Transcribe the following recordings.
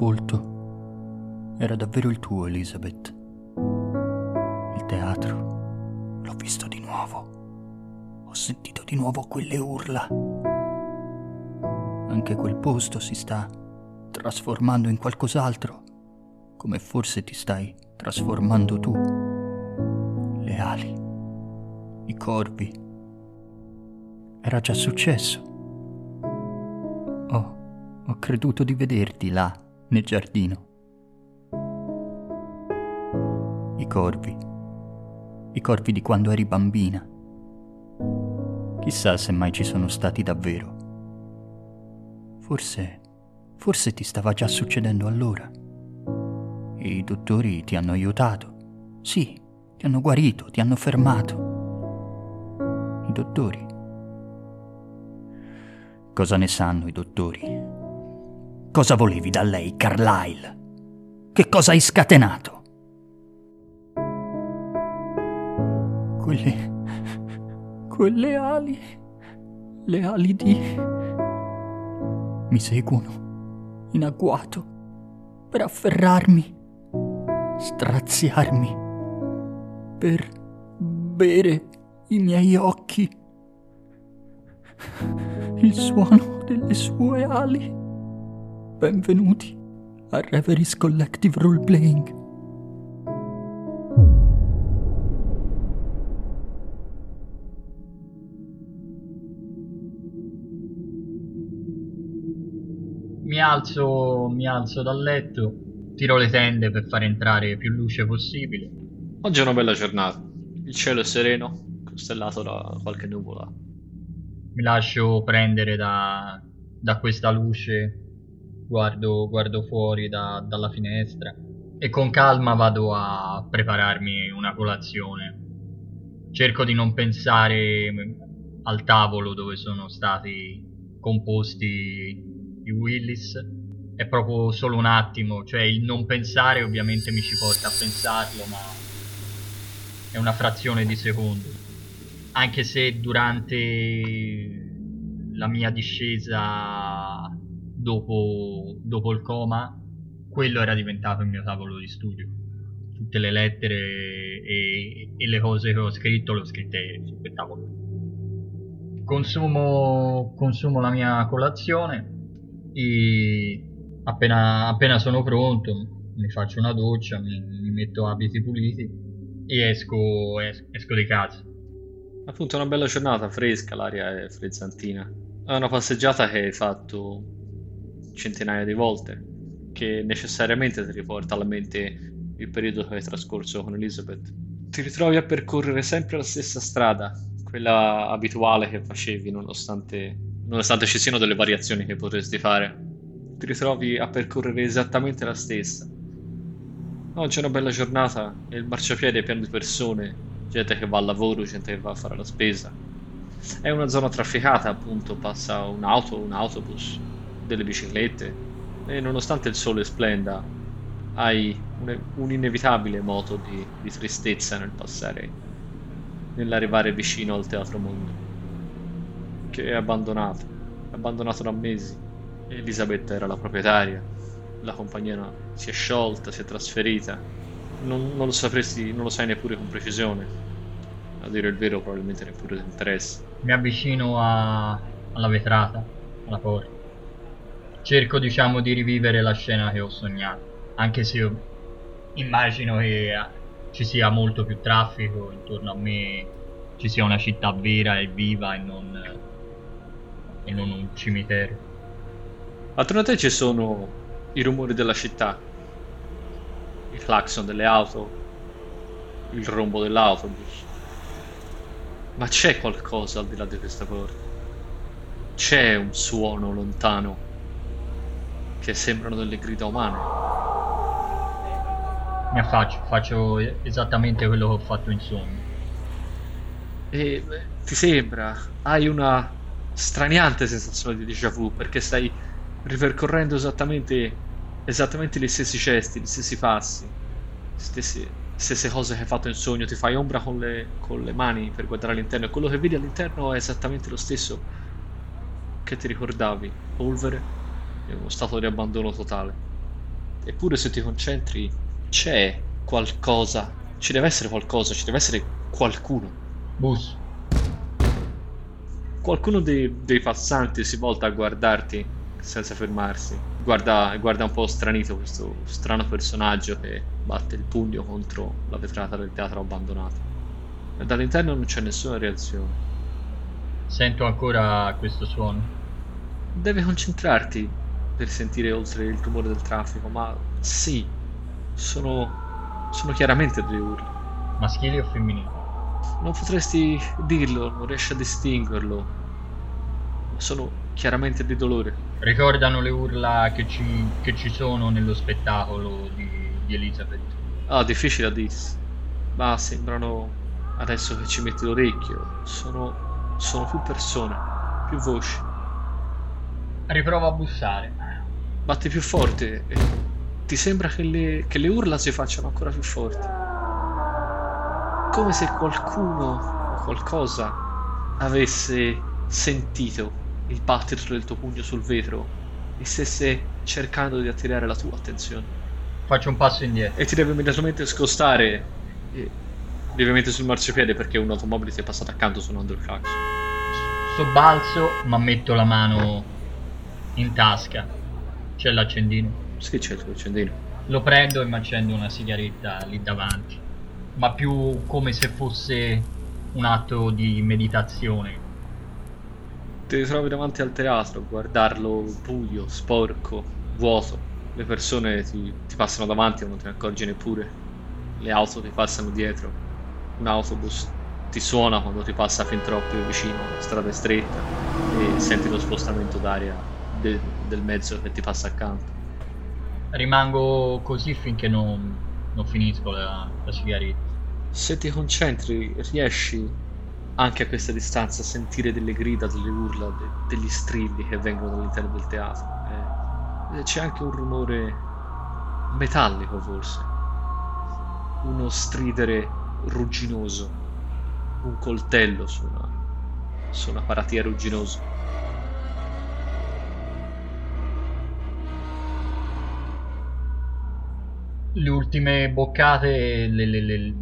Volto era davvero il tuo, Elizabeth. Il teatro. L'ho visto di nuovo. Ho sentito di nuovo quelle urla. Anche quel posto si sta trasformando in qualcos'altro, come forse ti stai trasformando tu. Le ali, i corvi. Era già successo. Oh, ho creduto di vederti là, nel giardino. I corvi. I corvi di quando eri bambina. Chissà se mai ci sono stati davvero. Forse, forse ti stava già succedendo allora. E I dottori ti hanno aiutato. Sì, ti hanno guarito, ti hanno fermato. I dottori. Cosa ne sanno i dottori? Cosa volevi da lei, Carlyle? Che cosa hai scatenato? Quelle... quelle ali... le ali di... mi seguono, in agguato, per afferrarmi, straziarmi, per bere i miei occhi. Il suono delle sue ali. Benvenuti a Reveries Collective Roleplaying. Mi alzo, mi alzo dal letto, tiro le tende per far entrare più luce possibile. Oggi è una bella giornata. Il cielo è sereno, costellato da qualche nuvola. Mi lascio prendere da, da questa luce, guardo, guardo fuori da- dalla finestra e con calma vado a prepararmi una colazione. Cerco di non pensare al tavolo dove sono stati composti i Willis. È proprio solo un attimo, cioè il non pensare ovviamente mi ci porta a pensarlo, ma è una frazione di secondo. Anche se durante la mia discesa dopo, dopo il coma, quello era diventato il mio tavolo di studio. Tutte le lettere e, e le cose che ho scritto le ho scritte su quel tavolo. Consumo, consumo la mia colazione e appena, appena sono pronto mi faccio una doccia, mi, mi metto abiti puliti e esco, es- esco di casa. Appunto, è una bella giornata, fresca, l'aria è frizzantina. È una passeggiata che hai fatto centinaia di volte, che necessariamente ti riporta alla mente il periodo che hai trascorso con Elizabeth. Ti ritrovi a percorrere sempre la stessa strada, quella abituale che facevi, nonostante, nonostante ci siano delle variazioni che potresti fare. Ti ritrovi a percorrere esattamente la stessa. Oggi è una bella giornata e il marciapiede è pieno di persone, gente che va al lavoro, gente che va a fare la spesa. È una zona trafficata, appunto, passa un'auto, un autobus, delle biciclette e nonostante il sole splenda, hai un, inevitabile moto di, di tristezza nel passare, nell'arrivare vicino al Teatro Mondo, che è abbandonato, abbandonato da mesi. Elisabetta era la proprietaria, la compagnia si è sciolta, si è trasferita. Non, non lo sapresti, non lo sai neppure con precisione. A dire il vero, probabilmente neppure ti interessa. Mi avvicino a- alla vetrata, alla porta. Cerco, diciamo, di rivivere la scena che ho sognato. Anche se io immagino che eh, ci sia molto più traffico intorno a me, ci sia una città vera e viva e non, e non un cimitero. Attorno a te ci sono i rumori della città, il clacson delle auto, il rombo dell'autobus. Ma c'è qualcosa al di là di questa porta. C'è un suono lontano che sembrano delle grida umane. Mi affaccio, faccio esattamente quello che ho fatto in sogno. E ti sembra, hai una straniante sensazione di déjà vu perché stai ripercorrendo esattamente, esattamente gli stessi gesti, gli stessi passi, stesse, stesse cose che hai fatto in sogno, ti fai ombra con le, con le mani per guardare all'interno. E quello che vedi all'interno è esattamente lo stesso che ti ricordavi, polvere uno stato di abbandono totale. Eppure se ti concentri c'è qualcosa, ci deve essere qualcosa, ci deve essere qualcuno. Bus. Qualcuno dei, dei passanti si volta a guardarti senza fermarsi. Guarda, guarda un po' stranito questo strano personaggio che batte il pugno contro la vetrata del teatro abbandonato. E dall'interno non c'è nessuna reazione. Sento ancora questo suono. Devi concentrarti per sentire oltre il rumore del traffico, ma sì, sono, sono chiaramente delle urla. Maschili o femminili? Non potresti dirlo, non riesci a distinguerlo. Sono chiaramente di dolore. Ricordano le urla che ci, che ci sono nello spettacolo di, di Elizabeth. Ah, difficile a dire. Ma sembrano, adesso che ci metti l'orecchio, sono, sono più persone, più voci. Riprova a bussare. Batti più forte e ti sembra che le, che le urla si facciano ancora più forti. Come se qualcuno o qualcosa avesse sentito il battito del tuo pugno sul vetro e stesse cercando di attirare la tua attenzione. Faccio un passo indietro. E ti deve immediatamente scostare e mettere sul marciapiede perché un'automobile ti è passata accanto suonando il clacson. Sobbalzo, ma metto la mano in tasca. C'è l'accendino. Sì, c'è il tuo accendino. Lo prendo e mi accendo una sigaretta lì davanti. Ma più come se fosse un atto di meditazione. Ti ritrovi davanti al teatro, guardarlo buio, sporco, vuoto. Le persone ti, ti passano davanti e non te ne accorgi neppure. Le auto ti passano dietro. Un autobus ti suona quando ti passa fin troppo vicino, strada stretta e senti lo spostamento d'aria de- del mezzo che ti passa accanto. Rimango così finché non, non finisco la, la sigaretta. Se ti concentri, riesci anche a questa distanza a sentire delle grida, delle urla, de- degli strilli che vengono dall'interno del teatro. Eh, c'è anche un rumore metallico, forse. Uno stridere rugginoso. Un coltello su una, su una paratia rugginosa. Le ultime boccate le, le- le-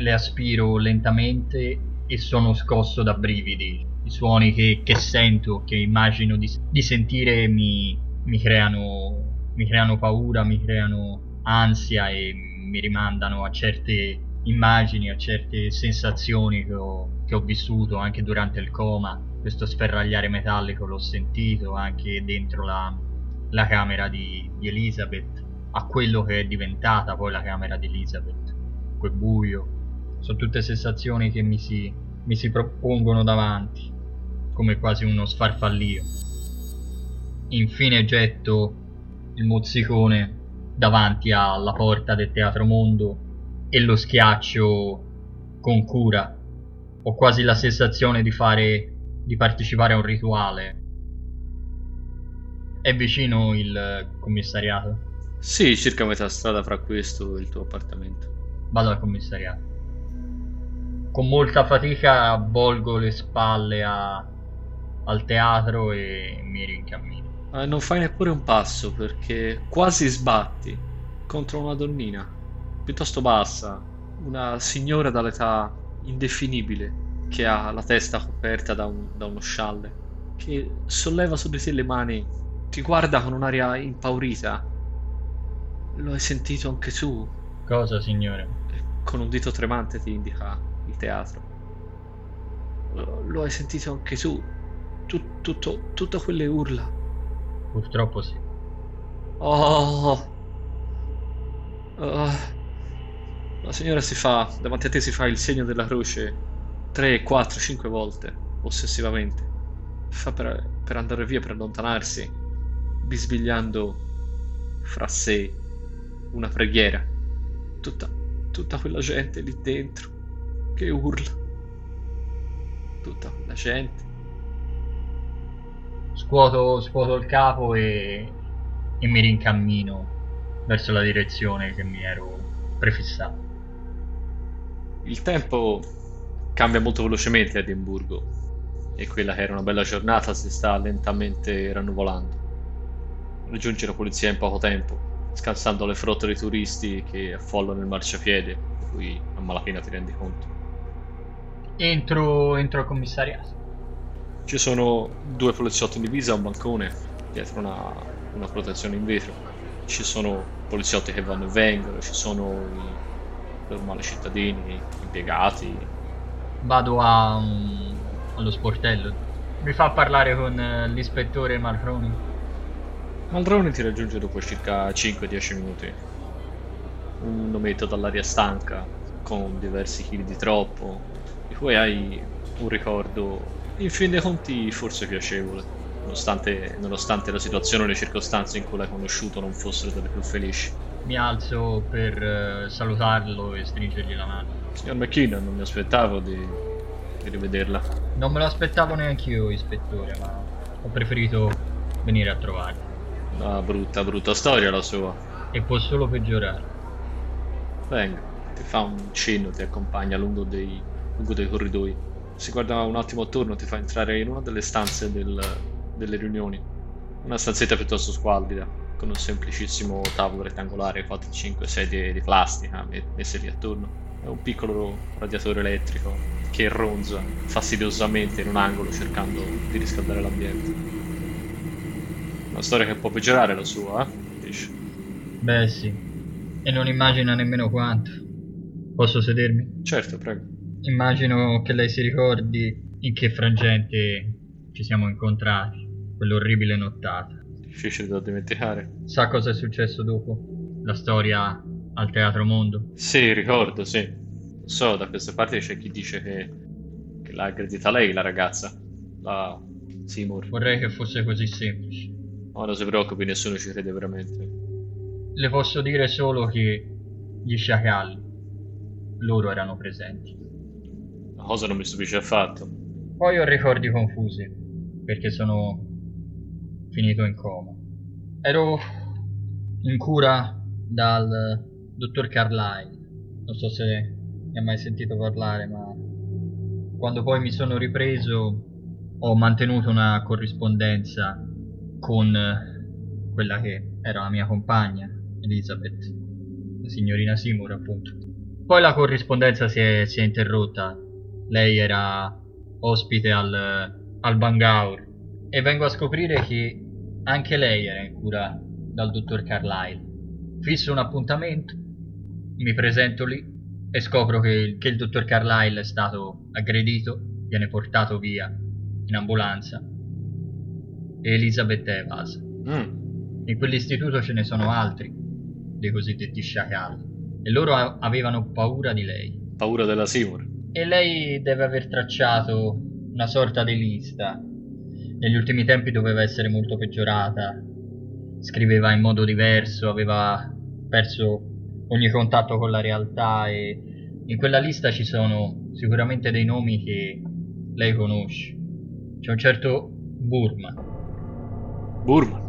le aspiro lentamente e sono scosso da brividi. I suoni che, che sento, che immagino di, di sentire mi, mi creano, mi creano paura, mi creano ansia e mi rimandano a certe immagini, a certe sensazioni che ho, che ho vissuto anche durante il coma. Questo sferragliare metallico l'ho sentito anche dentro la, la camera di, di Elizabeth, a quello che è diventata poi la camera di Elizabeth. Quel buio. Sono tutte sensazioni che mi si, mi si propongono davanti, come quasi uno sfarfallio. Infine getto il mozzicone davanti alla porta del Teatro Mondo e lo schiaccio con cura. Ho quasi la sensazione di fare di partecipare a un rituale. È vicino il commissariato? Sì, circa metà strada fra questo e il tuo appartamento. Vado al commissariato. Con molta fatica avvolgo le spalle a- al teatro e mi rincammino. Eh, non fai neppure un passo perché quasi sbatti contro una donnina, piuttosto bassa, una signora dall'età indefinibile che ha la testa coperta da, un- da uno scialle, che solleva su di te le mani, ti guarda con un'aria impaurita. Lo hai sentito anche tu? Cosa, signore? Con un dito tremante ti indica il teatro. Lo, lo hai sentito anche tu? Tu- tutto, tutte quelle urla. Purtroppo sì. Oh. Oh. La signora si fa, davanti a te si fa il segno della croce 3, 4, 5 volte, ossessivamente. Fa per, per andare via, per allontanarsi, bisbigliando fra sé una preghiera. Tutta, tutta quella gente lì dentro che urla. Tutta quella gente. Scuoto, scuoto il capo e, e mi rincammino verso la direzione che mi ero prefissato. Il tempo cambia molto velocemente a Edimburgo e quella che era una bella giornata si sta lentamente rannuvolando. Raggiunge la polizia in poco tempo scansando le frotte di turisti che affollano il marciapiede, di cui a malapena ti rendi conto. Entro, entro al commissariato. Ci sono due poliziotti in divisa a un bancone, dietro una, una protezione in vetro. Ci sono poliziotti che vanno e vengono, ci sono i normali cittadini, impiegati. Vado a, um, allo sportello. Mi fa parlare con eh, l'ispettore Marroni. Maldrone ti raggiunge dopo circa 5-10 minuti. Un ometto dall'aria stanca, con diversi chili di troppo, di cui hai un ricordo in fin dei conti forse piacevole, nonostante, nonostante la situazione e le circostanze in cui l'hai conosciuto non fossero delle più felici. Mi alzo per eh, salutarlo e stringergli la mano. Signor McKinnon, non mi aspettavo di, di rivederla. Non me lo aspettavo neanche io, ispettore, ma ho preferito venire a trovarlo. Una brutta, brutta storia la sua. E può solo peggiorare. Venga, ti fa un cenno, ti accompagna lungo dei, lungo dei corridoi si guarda un attimo attorno, ti fa entrare in una delle stanze del, delle riunioni. Una stanzetta piuttosto squallida, con un semplicissimo tavolo rettangolare, 4-5 sedie di plastica messe lì attorno. E un piccolo radiatore elettrico che ronza fastidiosamente in un angolo cercando di riscaldare l'ambiente. Una storia che può peggiorare la sua, eh? Dice. Beh sì, e non immagina nemmeno quanto. Posso sedermi? Certo, prego. Immagino che lei si ricordi in che frangente ci siamo incontrati, quell'orribile nottata. Difficile da dimenticare. Sa cosa è successo dopo? La storia al Teatro Mondo? Sì, ricordo, sì. So, da queste parti c'è chi dice che, che l'ha aggredita lei, la ragazza, la Seymour. Vorrei che fosse così semplice. Oh, non si preoccupi, nessuno ci crede veramente. Le posso dire solo che gli sciacalli, loro erano presenti. La cosa non mi stupisce affatto. Poi ho ricordi confusi, perché sono finito in coma. Ero in cura dal dottor Carlyle. Non so se ne ha mai sentito parlare, ma quando poi mi sono ripreso ho mantenuto una corrispondenza con quella che era la mia compagna, Elizabeth, la signorina Seymour appunto. Poi la corrispondenza si è, si è interrotta lei era ospite al, al Bangaur e vengo a scoprire che anche lei era in cura dal dottor Carlyle. Fisso un appuntamento, mi presento lì e scopro che, che il dottor Carlyle è stato aggredito, viene portato via in ambulanza e Elizabeth Evas. Mm. In quell'istituto ce ne sono altri, dei cosiddetti sciacalli, e loro avevano paura di lei. Paura della Seymour? E lei deve aver tracciato una sorta di lista. Negli ultimi tempi doveva essere molto peggiorata. Scriveva in modo diverso, aveva perso ogni contatto con la realtà e in quella lista ci sono sicuramente dei nomi che lei conosce. C'è un certo Burman. Burman?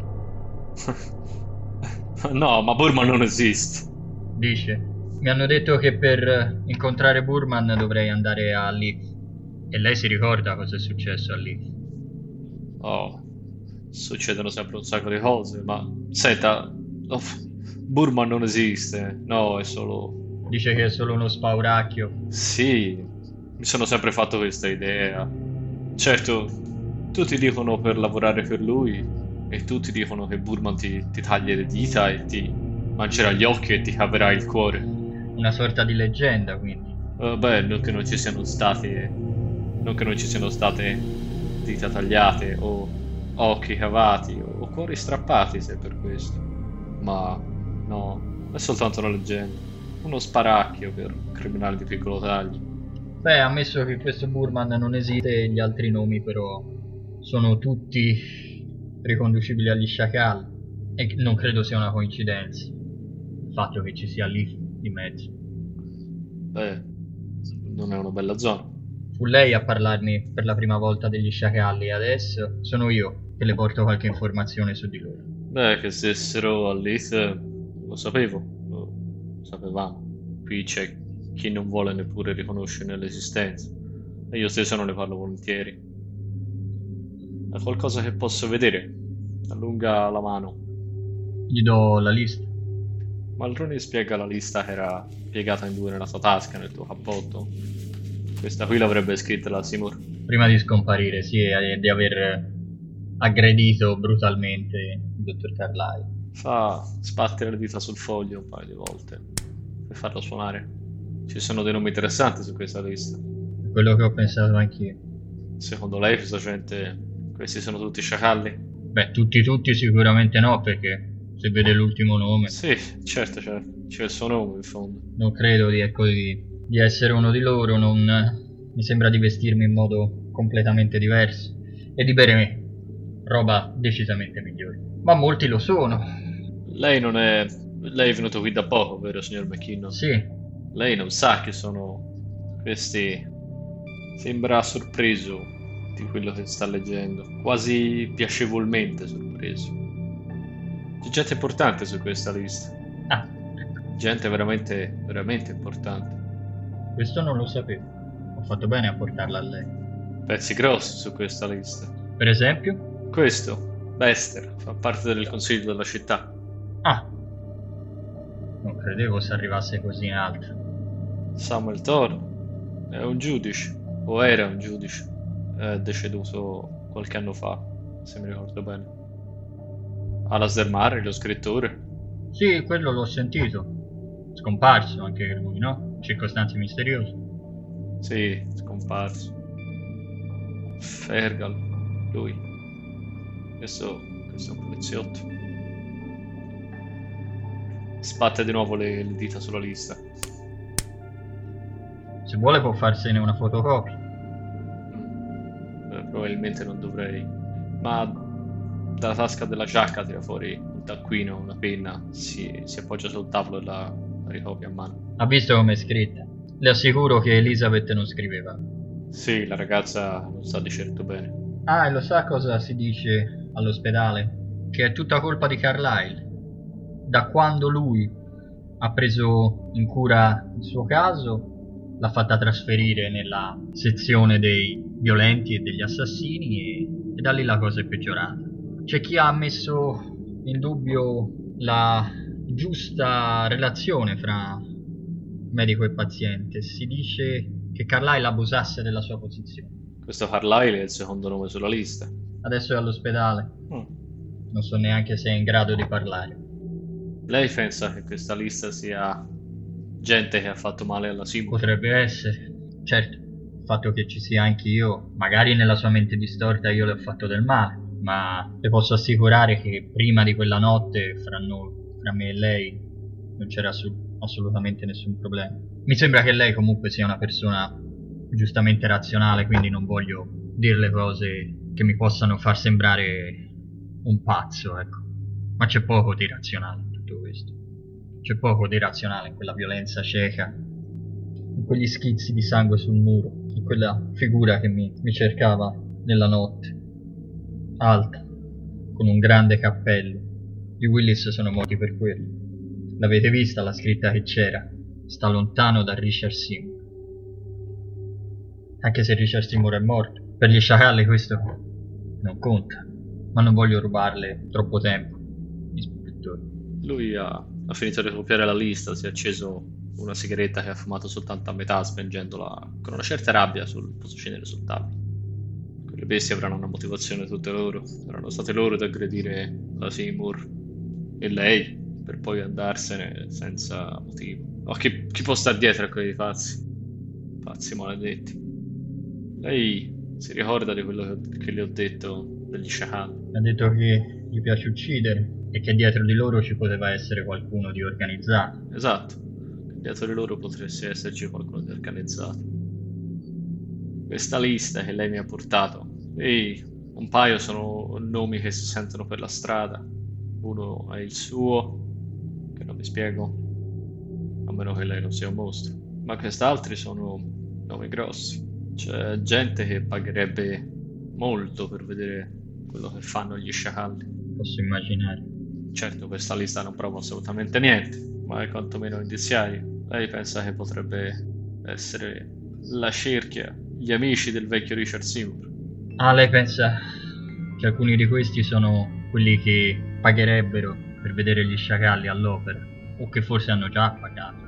no, ma Burman non esiste. Dice. Mi hanno detto che per incontrare Burman dovrei andare a Leaf. E lei si ricorda cosa è successo a Leaf? Oh, succedono sempre un sacco di cose, ma senta, oh, Burman non esiste, no, è solo... Dice che è solo uno spauracchio. Sì, mi sono sempre fatto questa idea. Certo, tutti dicono per lavorare per lui e tutti dicono che Burman ti, ti taglia le dita e ti mangerà gli occhi e ti caverà il cuore una sorta di leggenda, quindi. Uh, beh, non che non ci siano stati. Non che non ci siano state dita tagliate o occhi cavati o cuori strappati, se per questo. Ma no, è soltanto una leggenda. Uno sparacchio per criminali di piccolo taglio. Beh, ammesso che questo Burman non esiste, gli altri nomi però sono tutti riconducibili agli sciacalli. E non credo sia una coincidenza il fatto che ci sia lì di mezzo. Beh, non è una bella zona. Fu lei a parlarmi per la prima volta degli sciacalli e adesso sono io che le porto qualche informazione su di loro. Beh, che stessero a Leith lo sapevo, lo sapevamo. Qui c'è chi non vuole neppure riconoscere l'esistenza e io stesso non ne parlo volentieri. È qualcosa che posso vedere. Allunga la mano. Gli do la lista. Malroni spiega la lista che era piegata in due nella tua tasca, nel tuo cappotto. Questa qui l'avrebbe scritta la Seymour. Prima di scomparire, sì, e di aver aggredito brutalmente il dottor Carlyle. Fa sbattere le dita sul foglio un paio di volte per farlo suonare. Ci sono dei nomi interessanti su questa lista. Quello che ho pensato anch'io. Secondo lei, questa gente, questi sono tutti sciacalli? Beh, tutti tutti sicuramente no, perché se vede l'ultimo nome Sì, certo, c'è, c'è il suo nome in fondo. non credo di, ecco, di, di essere uno di loro, non mi sembra di vestirmi in modo completamente diverso e di bere roba decisamente migliore. Ma molti lo sono. Lei non è... Lei è venuto qui da poco, vero, signor McKinnon? Sì, Lei non sa che sono questi... Sembra sorpreso di quello che sta leggendo, quasi piacevolmente sorpreso. C'è gente importante su questa lista, ah, gente veramente, veramente importante. questo non lo sapevo. Ho fatto bene a portarla a lei. Pezzi grossi su questa lista. Per esempio? Questo, Bester, fa parte del consiglio della città. Ah, non credevo si arrivasse così in alto. Samuel Toro è un giudice, o era un giudice, è deceduto qualche anno fa, se mi ricordo bene. Alasdair Murray, lo scrittore, Sì, quello l'ho sentito. Scomparso anche lui, no? Circostanze misteriose. sì, scomparso. Fergal, lui. Questo, questo è un poliziotto. Sbatte di nuovo le, le dita sulla lista. Se vuole può farsene una fotocopia. Probabilmente non dovrei. Ma dalla tasca della giacca tira fuori un taccuino, una penna, si, si appoggia sul tavolo e la, la ricopia a mano. Ha visto come è scritta? Le assicuro che Elizabeth non scriveva. Sì, la ragazza non sta di certo bene. Ah, e lo sa cosa si dice all'ospedale? Che è tutta colpa di Carlyle. Da quando lui ha preso in cura il suo caso, l'ha fatta trasferire nella sezione dei violenti e degli assassini e, e da lì la cosa è peggiorata. C'è chi ha messo in dubbio la giusta relazione fra medico e paziente. Si dice che Carlyle abusasse della sua posizione. Questo Carlyle è il secondo nome sulla lista. Adesso è all'ospedale. Mm. Non so neanche se è in grado di parlare. Lei pensa che questa lista sia gente che ha fatto male alla Seymour? Potrebbe essere. Certo, fatto che ci sia anche io, magari nella sua mente distorta io le ho fatto del male, ma le posso assicurare che prima di quella notte fra noi, fra me e lei, non c'era assu- assolutamente nessun problema. Mi sembra che lei comunque sia una persona giustamente razionale, quindi non voglio dirle cose che mi possano far sembrare un pazzo, ecco. Ma c'è poco di razionale in tutto questo. C'è poco di razionale in quella violenza cieca, quegli schizzi di sangue sul muro, in quella figura che mi, mi cercava nella notte, alta, con un grande cappello. I Willis sono morti per quello. L'avete vista la scritta che c'era? Sta lontano da Richard Seymour. Anche se Richard Seymour è morto. Per gli sciacalli questo non conta. Ma non voglio rubarle troppo tempo, ispettore. Lui ha, ha finito di copiare la lista, si è acceso una sigaretta che ha fumato soltanto a metà, spengendola con una certa rabbia sul posticino sul tavolo. Quelle bestie avranno una motivazione tutte loro, saranno state loro ad aggredire la Seymour e lei per poi andarsene senza motivo. Ma chi, chi può stare dietro a quei pazzi? Pazzi maledetti. Lei si ricorda di quello che, che le ho detto degli? Mi ha detto che gli piace uccidere e che dietro di loro ci poteva essere qualcuno di organizzato. Esatto, dietro di loro potesse esserci qualcuno di organizzato. Questa lista che lei mi ha portato, e un paio sono nomi che si sentono per la strada. Uno è il suo, che non mi spiego, a meno che lei non sia un mostro. Ma quest'altri sono nomi grossi. C'è gente che pagherebbe molto per vedere quello che fanno gli sciacalli. Posso immaginare. Certo, questa lista non prova assolutamente niente, ma è quantomeno indiziario. Lei pensa che potrebbe essere la cerchia, gli amici del vecchio Richard Seymour. Ah, lei pensa che alcuni di questi sono quelli che pagherebbero per vedere gli sciacalli all'opera? o che forse hanno già pagato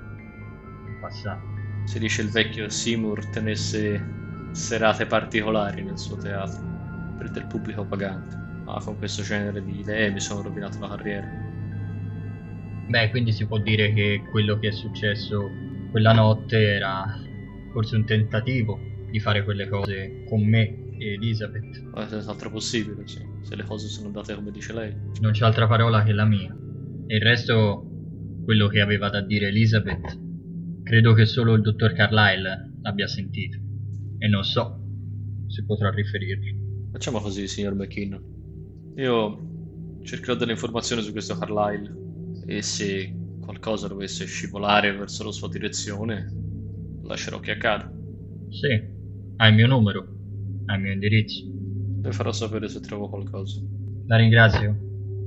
in passato. Si dice il vecchio Seymour tenesse serate particolari nel suo teatro per del pubblico pagante, ma con questo genere di idee mi sono rovinato la carriera. Beh, quindi si può dire che quello che è successo quella notte era forse un tentativo di fare quelle cose con me e Elizabeth. È senz'altro possibile, sì, se le cose sono andate come dice lei. Non c'è altra parola che la mia. E il resto, quello che aveva da dire Elizabeth, credo che solo il dottor Carlyle l'abbia sentito. E non so se potrà riferirlo. Facciamo così, signor McKinnon. Io cercherò delle informazioni su questo Carlyle e se qualcosa dovesse scivolare verso la sua direzione, lascerò che accada. Sì, hai il mio numero, hai il mio indirizzo. Le farò sapere se trovo qualcosa. La ringrazio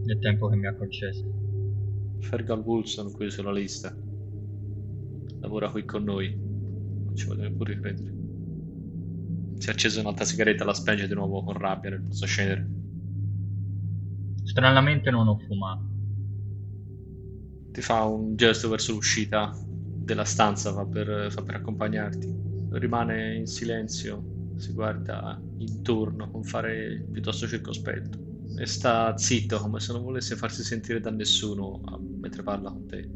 del tempo che mi ha concesso. Fergal Wilson qui sulla lista. Lavora qui con noi. Non ci voglio neppure credere. Si è accesa un'altra sigaretta, la spenge di nuovo con rabbia nel posso scendere. Stranamente non ho fumato. Ti fa un gesto verso l'uscita della stanza, fa per, fa per accompagnarti. Rimane in silenzio, si guarda intorno con fare piuttosto circospetto e sta zitto come se non volesse farsi sentire da nessuno mentre parla con te.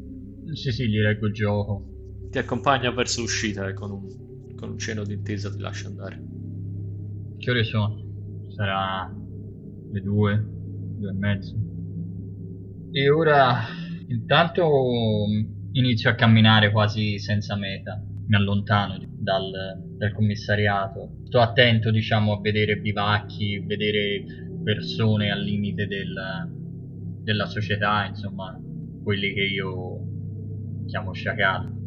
Sì, sì, gli leggo il gioco. Ti accompagna verso l'uscita e con un, con un cenno d'intesa ti lascia andare. Che ore sono? Sarà le due, due e mezzo. E ora, intanto inizio a camminare quasi senza meta. Mi allontano dal, dal commissariato. Sto attento, diciamo, a vedere bivacchi, vedere persone al limite del, della società, insomma, quelli che io chiamo sciacalli.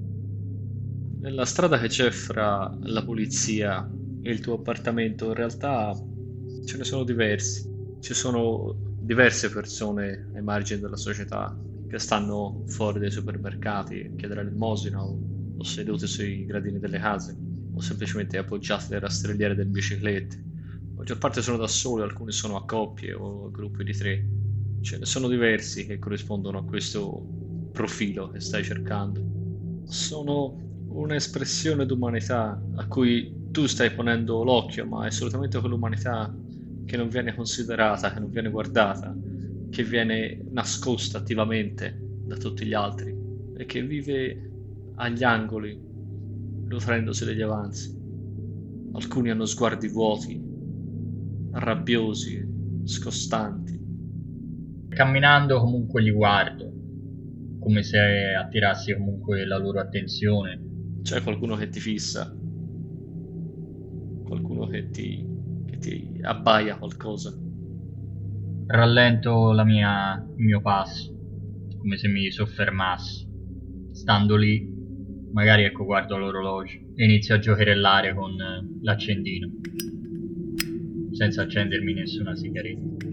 Nella strada che c'è fra la polizia e il tuo appartamento, in realtà ce ne sono diversi. Ci sono diverse persone ai margini della società che stanno fuori dai supermercati a chiedere elemosina o, o sedute sui gradini delle case o semplicemente appoggiate alle rastrelliere delle biciclette. La maggior parte sono da soli, alcuni sono a coppie o a gruppi di tre. Ce ne sono diversi che corrispondono a questo profilo che stai cercando. Sono un'espressione d'umanità a cui tu stai ponendo l'occhio, ma è assolutamente quell'umanità che non viene considerata, che non viene guardata, che viene nascosta attivamente da tutti gli altri e che vive agli angoli, nutrendosi degli avanzi. Alcuni hanno sguardi vuoti, rabbiosi, scostanti. Camminando comunque li guardo, come se attirassi comunque la loro attenzione. C'è qualcuno che ti fissa, qualcuno che ti, che ti abbaia qualcosa. Rallento la mia, il mio passo, come se mi soffermassi. Stando lì, magari ecco guardo l'orologio e inizio a giocherellare con eh, l'accendino, senza accendermi nessuna sigaretta.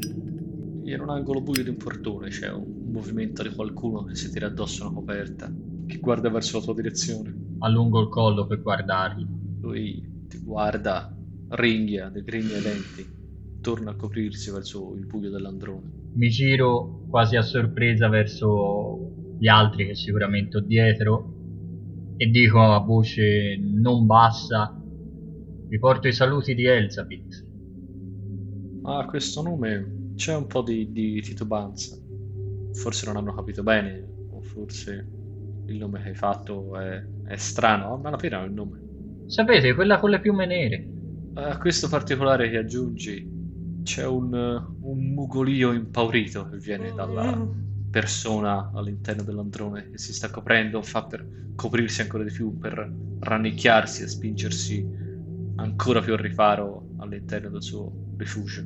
In un angolo buio di un portone c'è un movimento di qualcuno che si tira addosso una coperta, che guarda verso la tua direzione. Allungo il collo per guardarlo. Lui ti guarda, ringhia, degrigna i denti, torna a coprirsi verso il buio dell'androne. Mi giro quasi a sorpresa verso gli altri che sicuramente ho dietro e dico a voce non bassa vi porto i saluti di Elzabeth. Ah, questo nome c'è un po' di, di titubanza. Forse non hanno capito bene, o forse il nome che hai fatto è, è strano, ma la pena è il nome. Sapete, quella con le piume nere. A questo particolare che aggiungi c'è un, un mugolio impaurito che viene dalla persona all'interno dell'androne che si sta coprendo, fa per coprirsi ancora di più, per rannicchiarsi e spingersi ancora più al riparo all'interno del suo rifugio.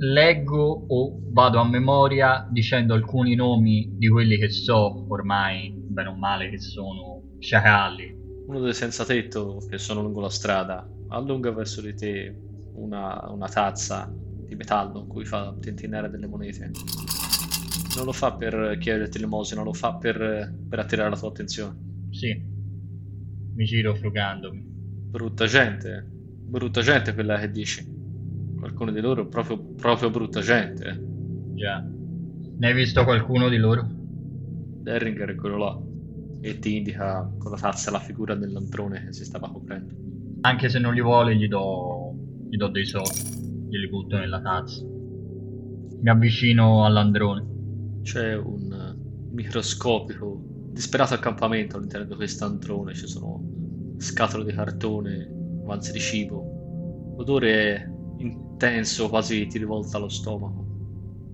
Leggo o vado a memoria dicendo alcuni nomi di quelli che so ormai, bene o male, che sono sciacalli. Uno dei senza tetto che sono lungo la strada allunga verso di te una, una tazza di metallo in cui fa tintinare delle monete. Non lo fa per chiederti l'elemosina, lo fa per, per attirare la tua attenzione. Sì, mi giro frugandomi. Brutta gente, brutta gente quella che dici. Qualcuno di loro è proprio, proprio brutta gente. eh. Già. Ne hai visto qualcuno di loro? Derringer è quello là. E ti indica con la tazza la figura dell'androne che si stava coprendo. Anche se non li vuole, gli do, gli do dei soldi. Glieli butto nella tazza. Mi avvicino all'androne. C'è un microscopico, disperato accampamento all'interno di questo androne. Ci sono scatole di cartone, avanzi di cibo. L'odore intenso, quasi ti rivolta allo stomaco.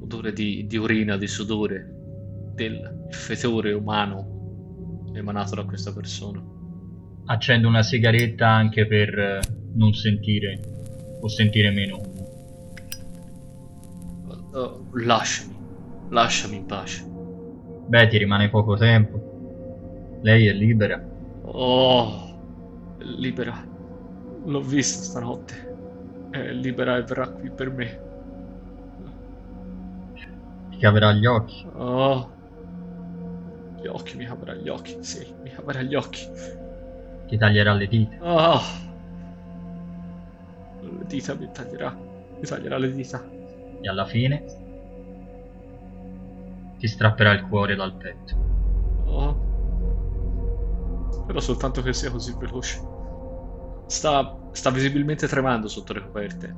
Odore di, di urina, di sudore, del fetore umano emanato da questa persona. Accendo una sigaretta anche per eh, non sentire o sentire meno. Oh, lasciami, lasciami in pace. Beh, ti rimane poco tempo. Lei è libera. Oh, libera. L'ho vista stanotte. È libera e verrà qui per me. Ti caverà gli occhi. Oh, gli occhi, mi aprirà gli occhi, sì, mi aprirà gli occhi. Ti taglierà le dita. Oh, dita mi taglierà, mi taglierà le dita. E alla fine ti strapperà il cuore dal petto. Oh, però soltanto che sia così veloce. Sta, sta visibilmente tremando sotto le coperte.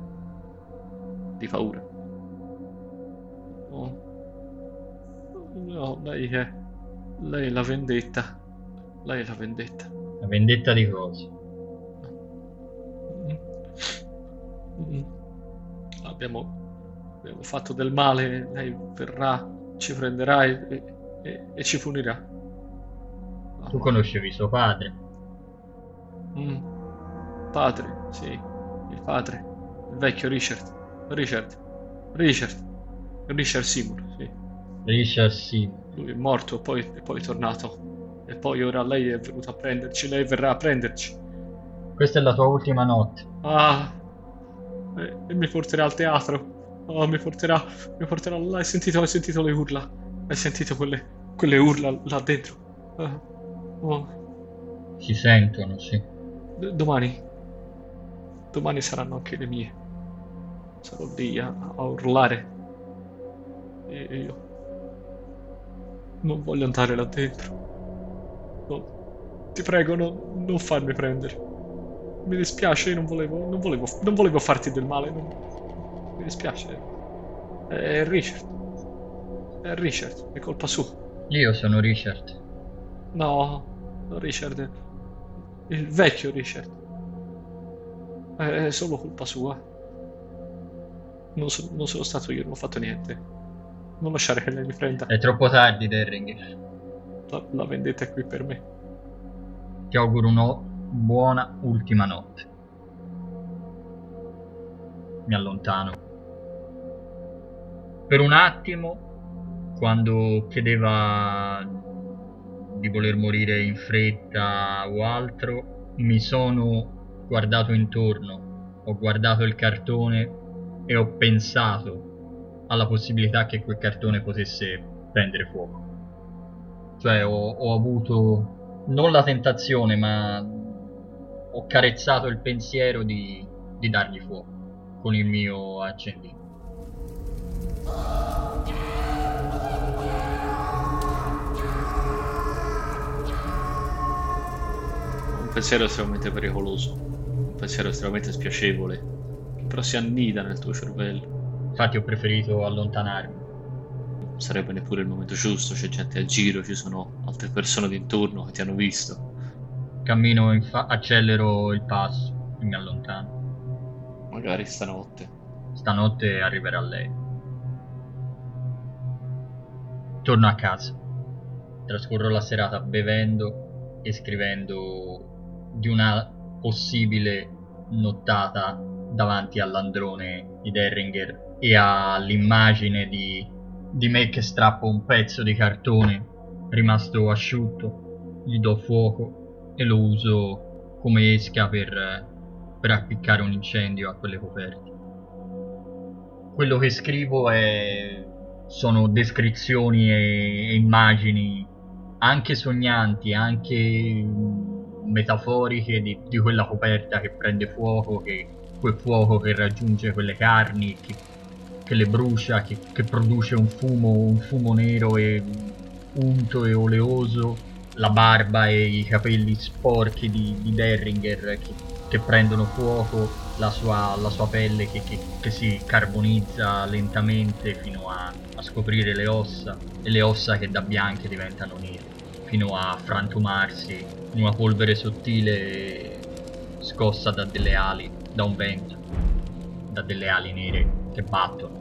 Di paura. Oh. No, lei è... Lei è la vendetta. Lei è la vendetta. La vendetta di cosa? Abbiamo, abbiamo fatto del male, lei verrà, ci prenderà e, e- e- e ci punirà. Tu conoscevi suo padre. Mm. Padre, sì, il padre, il vecchio Richard. Richard, Richard, Richard Seymour, sì. Richard Sim. Lui è morto poi, e poi è tornato. E poi ora lei è venuta a prenderci, lei verrà a prenderci. Questa è la tua ultima notte. Ah, e, e mi porterà al teatro. Oh, mi porterà, mi porterà là. Hai sentito, hai sentito le urla? Hai sentito quelle, quelle urla là dentro? Ah, oh, Si sentono, sì. d- domani, domani saranno anche le mie. Sarò lì a, a urlare. E e io non voglio andare là dentro. No, ti prego, no- non farmi prendere. Mi dispiace, non volevo, non volevo, non volevo farti del male. non- Mi dispiace. È Richard. È Richard, è colpa sua. Io sono Richard. No, Richard. Il vecchio Richard. È solo colpa sua. Non, so- non sono stato io, non ho fatto niente. Non lasciare che lei mi prenda. È troppo tardi, Derringer. La, la vendetta è qui per me. Ti auguro una buona ultima notte. Mi allontano. Per un attimo, quando chiedeva di voler morire in fretta o altro, mi sono guardato intorno, ho guardato il cartone e ho pensato alla possibilità che quel cartone potesse prendere fuoco. Cioè ho, ho avuto non la tentazione, ma ho carezzato il pensiero di, di dargli fuoco con il mio accendino. Un pensiero estremamente pericoloso. Un pensiero estremamente spiacevole. Che però si annida nel tuo cervello. Infatti ho preferito allontanarmi. Non sarebbe neppure il momento giusto. C'è gente a giro, ci sono altre persone d'intorno che ti hanno visto. Cammino in fa- accelero il passo e mi allontano. Magari stanotte. Stanotte arriverà lei. Torno a casa. Trascorro la serata bevendo e scrivendo di una possibile nottata davanti all'androne di Derringer e all'immagine di, di me che strappo un pezzo di cartone rimasto asciutto, gli do fuoco e lo uso come esca per, per appiccare un incendio a quelle coperte. Quello che scrivo è, sono descrizioni e, immagini anche sognanti, anche mm, metaforiche di, di quella coperta che prende fuoco, che, quel fuoco che raggiunge quelle carni, che, che le brucia, che, che produce un fumo, un fumo nero e unto e oleoso, la barba e i capelli sporchi di, di Derringer che, che, prendono fuoco, la sua, la sua pelle che, che, che, si carbonizza lentamente fino a, a scoprire le ossa e le ossa che da bianche diventano nere fino a frantumarsi in una polvere sottile scossa da delle ali, da un vento, da delle ali nere che battono.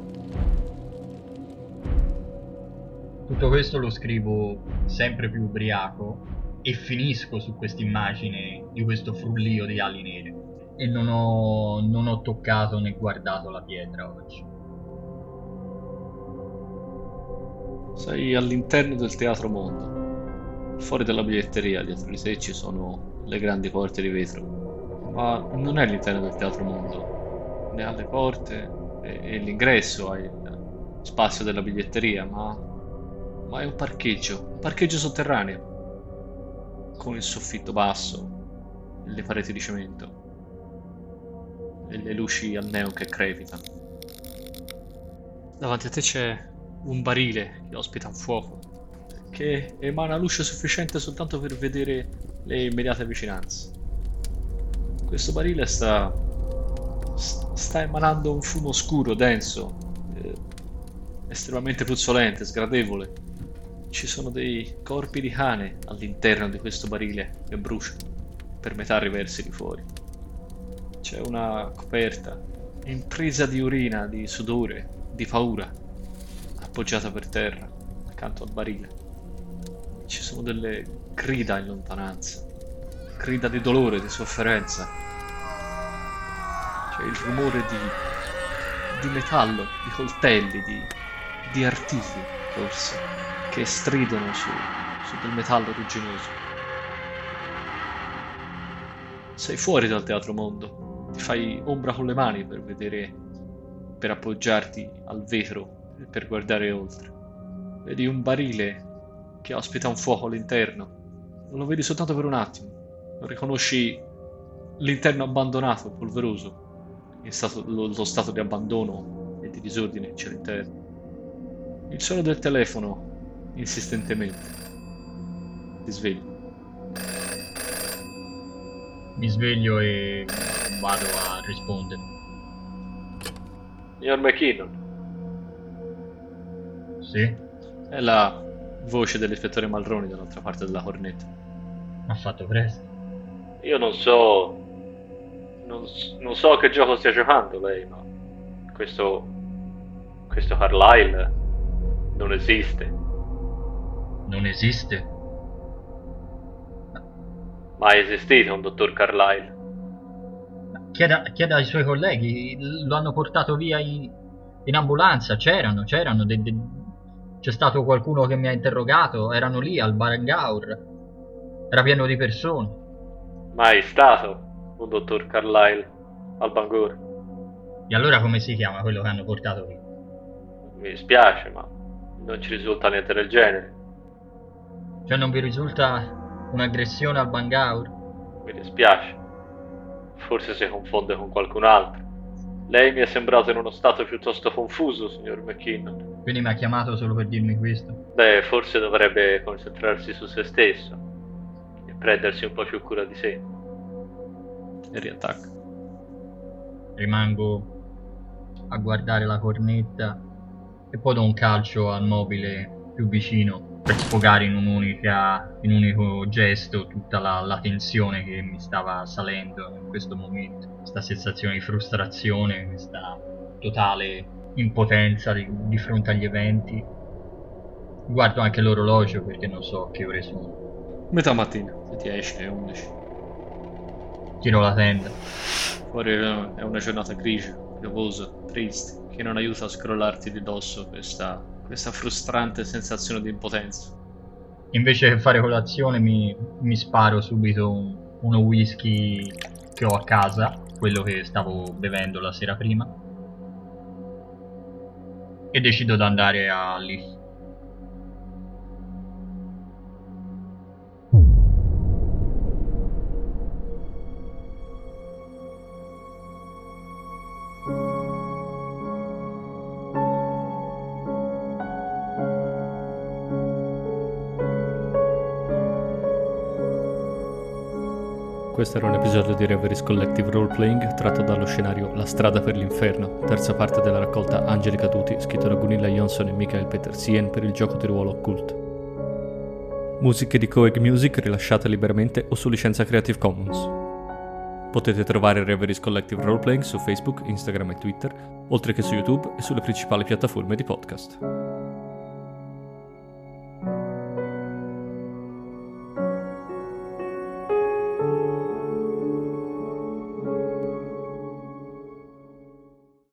Tutto questo lo scrivo sempre più ubriaco e finisco su questa immagine di questo frullio di ali nere. E non ho, non ho toccato né guardato la pietra oggi. Sei all'interno del teatro mondo. Fuori dalla biglietteria, dietro di te ci sono le grandi porte di vetro. Ma non è all'interno del teatro mondo. Ne ha le porte e, e l'ingresso, hai il spazio della biglietteria, ma ma è un parcheggio, un parcheggio sotterraneo, con il soffitto basso, le pareti di cemento e le luci al neon che crepitano. Davanti a te c'è un barile che ospita un fuoco, che emana luce sufficiente soltanto per vedere le immediate vicinanze. Questo barile sta, sta emanando un fumo scuro, denso, eh, estremamente puzzolente, sgradevole ci sono dei corpi di cane all'interno di questo barile che bruciano, per metà riversi di fuori. C'è una coperta intrisa di urina, di sudore, di paura, appoggiata per terra, accanto al barile. Ci sono delle grida in lontananza, grida di dolore, di sofferenza. C'è il rumore di, di metallo, di coltelli, di, di artigli, forse che stridono su, su del metallo rugginoso. Sei fuori dal teatro mondo, ti fai ombra con le mani per vedere, per appoggiarti al vetro e per guardare oltre. Vedi un barile che ospita un fuoco all'interno, lo vedi soltanto per un attimo, riconosci l'interno abbandonato, polveroso, stato, lo, lo stato di abbandono e di disordine c'è all'interno. Il suono del telefono insistentemente. Ti svegli. Mi sveglio e vado a rispondere. Signor McKinnon. Sì? È la voce dell'ispettore Malroni dall'altra parte della cornetta. Ha fatto presto. Io non so... Non, non so che gioco stia giocando lei, ma... Questo... Questo Carlyle non esiste non esiste. Mai esistito un dottor Carlyle. Chieda, chieda, ai suoi colleghi, lo hanno portato via in, in ambulanza, c'erano, c'erano, de, de, c'è stato qualcuno che mi ha interrogato, erano lì al Barangaur, era pieno di persone. Mai stato un dottor Carlyle al Bangor. E allora come si chiama quello che hanno portato via? Mi dispiace, ma non ci risulta niente del genere. Cioè non vi risulta un'aggressione al Bangaur? Mi dispiace. Forse si confonde con qualcun altro. Lei mi è sembrato in uno stato piuttosto confuso, signor McKinnon. Quindi mi ha chiamato solo per dirmi questo? Beh, forse dovrebbe concentrarsi su se stesso e prendersi un po' più cura di sé. E riattacca. Rimango a guardare la cornetta e poi do un calcio al mobile più vicino per sfogare in, un'unica, in un unico gesto tutta la, la, tensione che mi stava salendo in questo momento, questa sensazione di frustrazione, questa totale impotenza di, di fronte agli eventi. Guardo anche l'orologio perché non so che ore sono. Metà mattina, se ti esce è 11. Tiro la tenda. Fuori è una giornata grigia, piovosa, triste, che non aiuta a scrollarti di dosso questa questa frustrante sensazione di impotenza. Invece che fare colazione mi, mi sparo subito un, uno whisky che ho a casa, quello che stavo bevendo la sera prima, e decido di andare a Leaf. Questo era un episodio di Reveries Collective Roleplaying tratto dallo scenario La strada per l'inferno, terza parte della raccolta Angeli Caduti, scritto da Gunilla Johnson e Michael Petersien per il gioco di ruolo Occult. Musiche di Coeg Music rilasciate liberamente o su licenza Creative Commons. Potete trovare Reveries Collective Roleplaying su Facebook, Instagram e Twitter, oltre che su YouTube e sulle principali piattaforme di podcast.